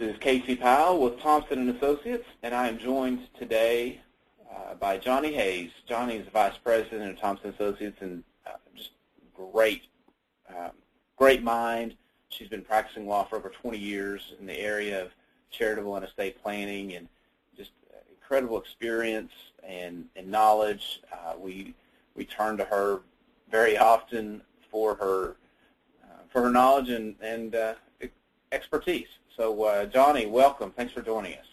is Casey Powell with Thompson & Associates, and I am joined today uh, by Johni Hays. Johni is the Vice President of Thompson Associates and uh, just great, um, great mind. She's been practicing law for over 20 years in the area of charitable and estate planning and just incredible experience and, and knowledge. Uh, we, we turn to her very often for her, uh, for her knowledge and, and uh, expertise. So uh, Johni, welcome. Thanks for joining us.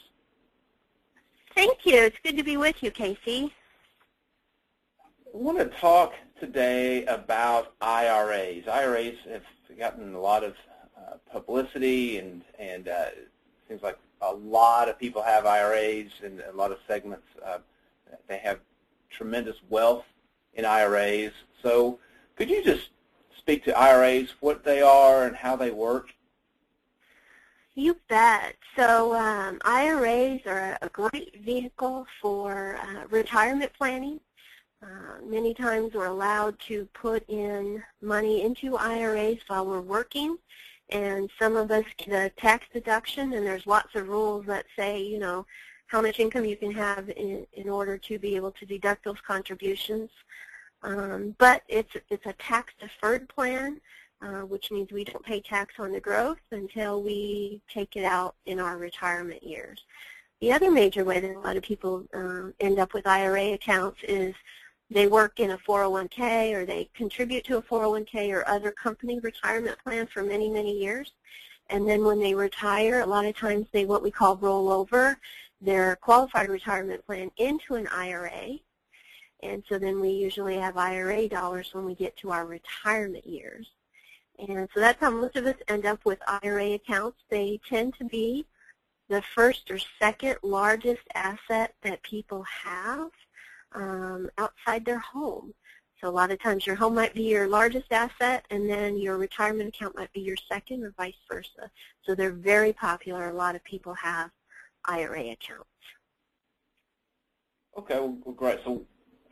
Thank you. It's good to be with you, Casey. I want to talk today about IRAs. IRAs have gotten a lot of uh, publicity, and and uh, it seems like a lot of people have IRAs, and a lot of segments uh, they have tremendous wealth in IRAs. So, could you just speak to IRAs, what they are, and how they work? You bet. So um, IRAs are a great vehicle for uh, retirement planning. Uh, many times we're allowed to put in money into IRAs while we're working, and some of us get a tax deduction, and there's lots of rules that say, you know, how much income you can have in, in order to be able to deduct those contributions. Um, but it's, it's a tax-deferred plan, uh, which means we don't pay tax on the growth until we take it out in our retirement years. The other major way that a lot of people uh, end up with IRA accounts is they work in a 401k or they contribute to a 401k or other company retirement plan for many, many years. And then when they retire, a lot of times they what we call roll over their qualified retirement plan into an IRA. And so then we usually have IRA dollars when we get to our retirement years. And so that's how most of us end up with IRA accounts. They tend to be the first or second largest asset that people have um, outside their home. So a lot of times your home might be your largest asset and then your retirement account might be your second or vice versa. So they're very popular. A lot of people have IRA accounts. Okay, well, great. So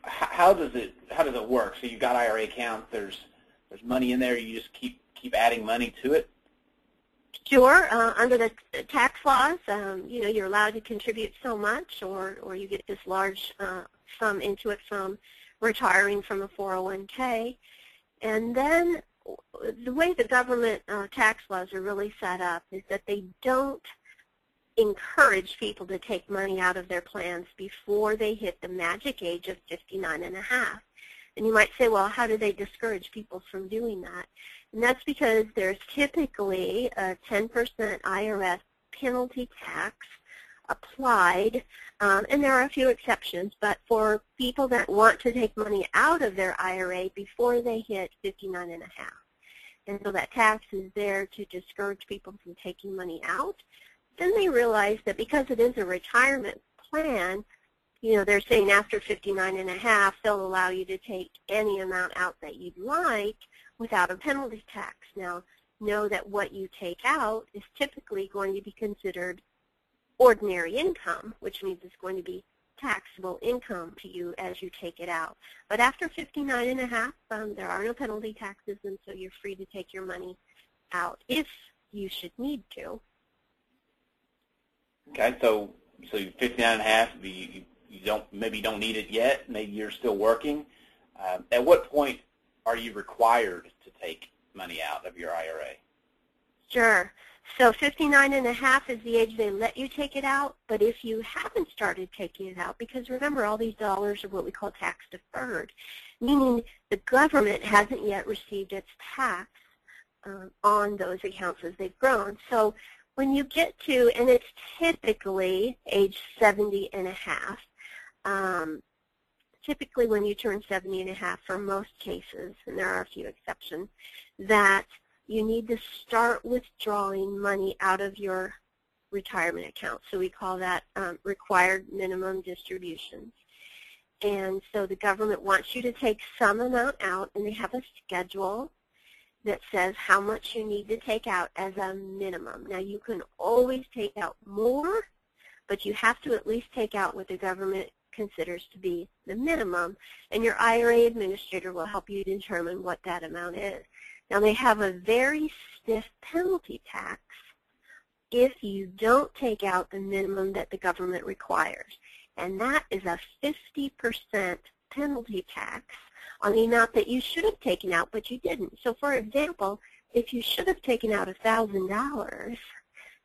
how does it how does it work? So you've got IRA accounts. There's there's money in there. You just keep keep adding money to it. Sure. Uh, under the tax laws, um, you know, you're allowed to contribute so much, or or you get this large uh, sum into it from retiring from a 401k, and then the way the government uh, tax laws are really set up is that they don't encourage people to take money out of their plans before they hit the magic age of 59 and a half. And you might say, well, how do they discourage people from doing that? And that's because there's typically a 10% IRS penalty tax applied, um, and there are a few exceptions, but for people that want to take money out of their IRA before they hit 59 and a half. And so that tax is there to discourage people from taking money out. Then they realize that because it is a retirement plan, you know, they're saying after 59 and a half, they'll allow you to take any amount out that you'd like without a penalty tax. Now, know that what you take out is typically going to be considered ordinary income, which means it's going to be taxable income to you as you take it out. But after 59 and a half, um, there are no penalty taxes, and so you're free to take your money out if you should need to. Okay, so so 59 and a half, you, you don't maybe don't need it yet. Maybe you're still working. Um, at what point are you required to take money out of your IRA? Sure. So 59 and a half is the age they let you take it out, but if you haven't started taking it out, because remember all these dollars are what we call tax deferred, meaning the government hasn't yet received its tax uh, on those accounts as they've grown. So when you get to, and it's typically age 70 and a half, um, typically when you turn 70 and a half for most cases, and there are a few exceptions, that you need to start withdrawing money out of your retirement account. So we call that um, required minimum distributions. And so the government wants you to take some amount out, and they have a schedule that says how much you need to take out as a minimum. Now you can always take out more, but you have to at least take out what the government considers to be the minimum, and your IRA administrator will help you determine what that amount is. Now they have a very stiff penalty tax if you don't take out the minimum that the government requires. And that is a 50% penalty tax on the amount that you should have taken out, but you didn't. So for example, if you should have taken out $1,000,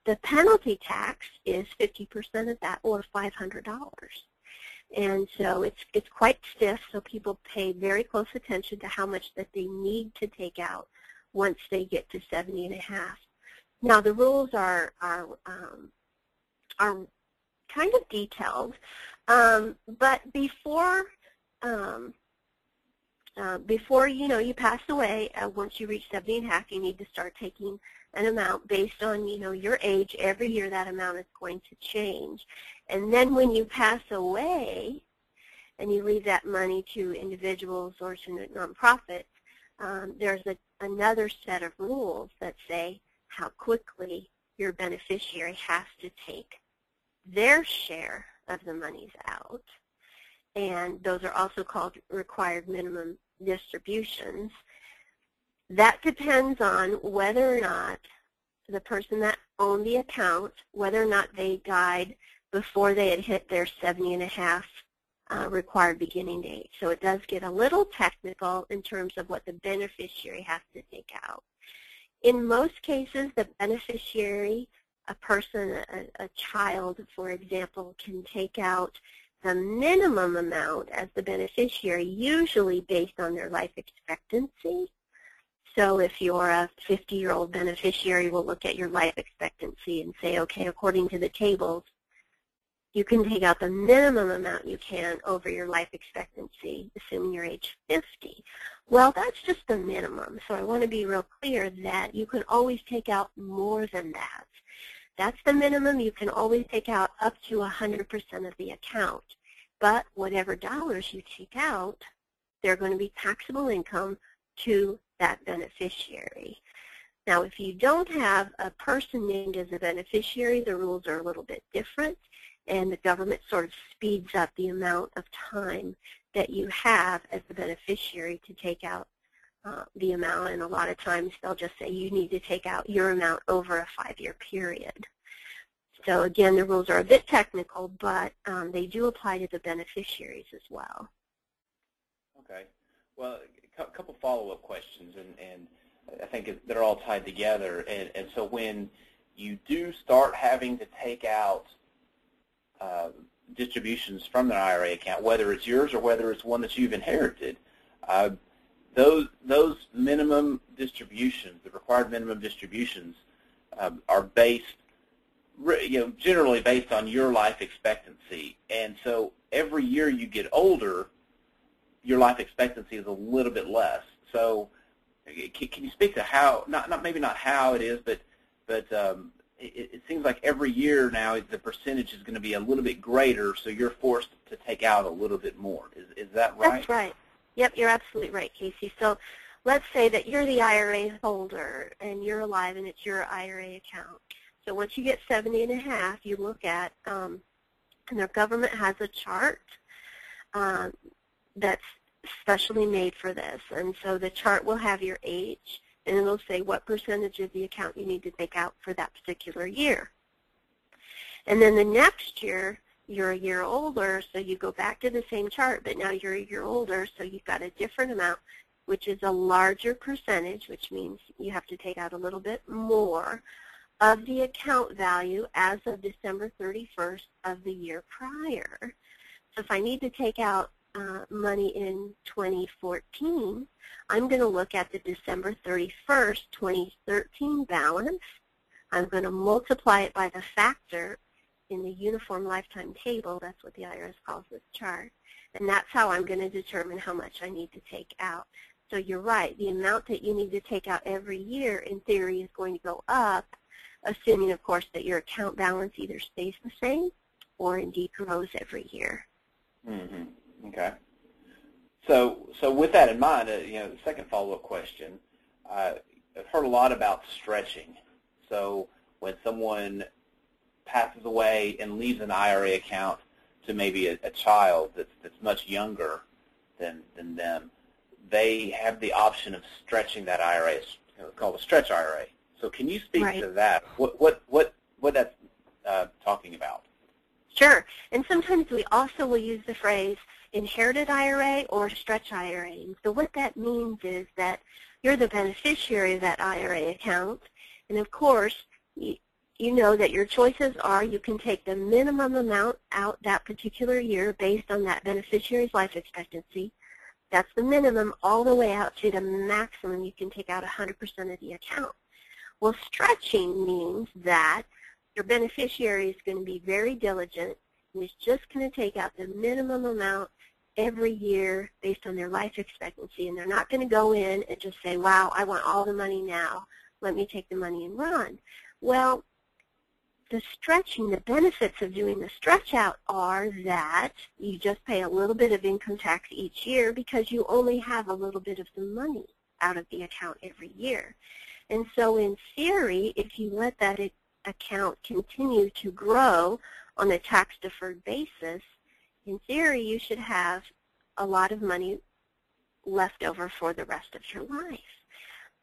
the penalty tax is 50% of that, or $500. And so it's it's quite stiff, so people pay very close attention to how much that they need to take out once they get to 70 and a half. Now the rules are are um, are kind of detailed, um, but before um, uh, before you know you pass away, uh, once you reach 70 and a half, you need to start taking an amount based on you know your age. Every year that amount is going to change, and then when you pass away, and you leave that money to individuals or to nonprofits, um, there's a, another set of rules that say how quickly your beneficiary has to take their share of the monies out. And those are also called required minimum distributions. That depends on whether or not the person that owned the account, whether or not they died before they had hit their 70 and a half uh, required beginning date. So it does get a little technical in terms of what the beneficiary has to take out. In most cases, the beneficiary, a person, a, a child, for example, can take out the minimum amount as the beneficiary, usually based on their life expectancy. So if you're a 50-year-old beneficiary, we'll look at your life expectancy and say, okay, according to the tables, you can take out the minimum amount you can over your life expectancy, assuming you're age 50. Well, that's just the minimum, so I want to be real clear that you can always take out more than that. That's the minimum. You can always take out up to 100% of the account. But whatever dollars you take out, they're going to be taxable income to that beneficiary. Now, if you don't have a person named as a beneficiary, the rules are a little bit different and the government sort of speeds up the amount of time that you have as the beneficiary to take out uh, the amount, and a lot of times they'll just say you need to take out your amount over a five-year period. So again, the rules are a bit technical, but um, they do apply to the beneficiaries as well. Okay. Well, a couple follow-up questions, and, and I think they're all tied together. And, and so when you do start having to take out uh, distributions from the IRA account, whether it's yours or whether it's one that you've inherited. Uh, those those minimum distributions, the required minimum distributions, uh, are based, you know, generally based on your life expectancy. And so every year you get older, your life expectancy is a little bit less. So can, can you speak to how, not, not maybe not how it is, but but um, it, it seems like every year now the percentage is going to be a little bit greater, so you're forced to take out a little bit more. Is, is that right? That's right. Yep, you're absolutely right, Casey. So let's say that you're the IRA holder and you're alive and it's your IRA account. So once you get 70 and a half, you look at, um, and the government has a chart um, that's specially made for this. And so the chart will have your age, and it'll say what percentage of the account you need to take out for that particular year. And then the next year, you're a year older, so you go back to the same chart, but now you're a year older, so you've got a different amount, which is a larger percentage, which means you have to take out a little bit more of the account value as of December 31st of the year prior. So if I need to take out uh, money in 2014, I'm going to look at the December 31st, 2013 balance. I'm going to multiply it by the factor in the uniform lifetime table. That's what the IRS calls this chart. And that's how I'm going to determine how much I need to take out. So you're right. The amount that you need to take out every year, in theory, is going to go up, assuming, of course, that your account balance either stays the same or indeed grows every year. Mm-hmm. Okay. So, so with that in mind, uh, you know, the second follow-up question, uh, I've heard a lot about stretching. So when someone passes away and leaves an IRA account to maybe a, a child that's, that's much younger than, than them, they have the option of stretching that IRA. It's called a stretch IRA. So can you speak right. to that? What, what, what, what that's uh, talking about. Sure. And sometimes we also will use the phrase inherited IRA or stretch IRA. And so what that means is that you're the beneficiary of that IRA account. And of course, you, know that your choices are you can take the minimum amount out that particular year based on that beneficiary's life expectancy. That's the minimum all the way out to the maximum you can take out 100% of the account. Well, stretching means that your beneficiary is going to be very diligent and is just going to take out the minimum amount every year based on their life expectancy. And they're not going to go in and just say, wow, I want all the money now. Let me take the money and run. Well, the stretching, the benefits of doing the stretch out are that you just pay a little bit of income tax each year because you only have a little bit of the money out of the account every year. And so in theory, if you let that account continue to grow on a tax-deferred basis, in theory you should have a lot of money left over for the rest of your life.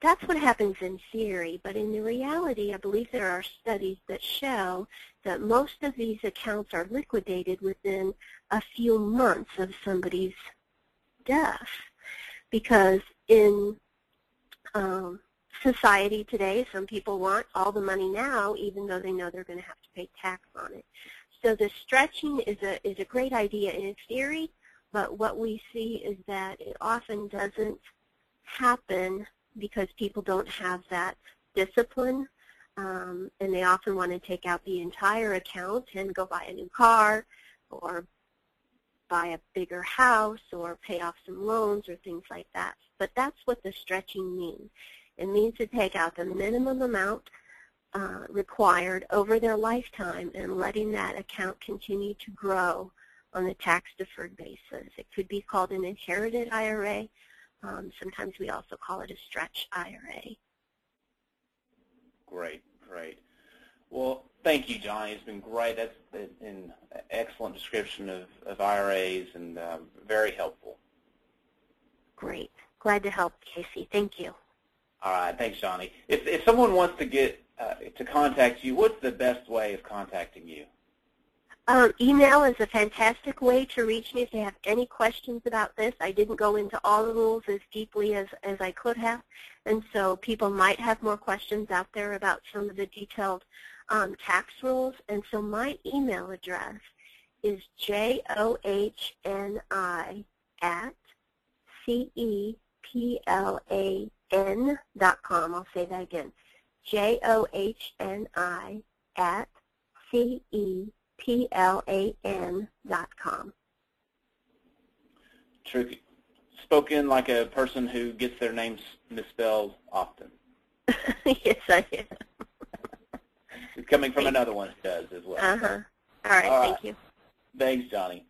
That's what happens in theory, but in the reality, I believe there are studies that show that most of these accounts are liquidated within a few months of somebody's death. Because in um, society today, some people want all the money now, even though they know they're going to have to pay tax on it. So the stretching is a, is a great idea in theory, but what we see is that it often doesn't happen because people don't have that discipline um, and they often want to take out the entire account and go buy a new car or buy a bigger house or pay off some loans or things like that. But that's what the stretching means. It means to take out the minimum amount uh, required over their lifetime and letting that account continue to grow on a tax-deferred basis. It could be called an inherited IRA. Um, sometimes we also call it a stretch IRA. Great, great. Well, thank you, Johni. It's been great. That's an excellent description of, of IRAs and um, very helpful. Great. Glad to help, Casey. Thank you. All right. Thanks, Johni. If, if someone wants to get uh, to contact you, what's the best way of contacting you? Um, email is a fantastic way to reach me if you have any questions about this. I didn't go into all the rules as deeply as, as I could have, and so people might have more questions out there about some of the detailed um, tax rules. And so my email address is johni at C-E-P-L-A-N dot com. I'll say that again. J-O-H-N-I at C-E-P-L-A-N dot com. Spoken like a person who gets their names misspelled often. yes, I am. It's coming from another one who does as well. Uh-huh. All right, All thank you. Thanks, Johni.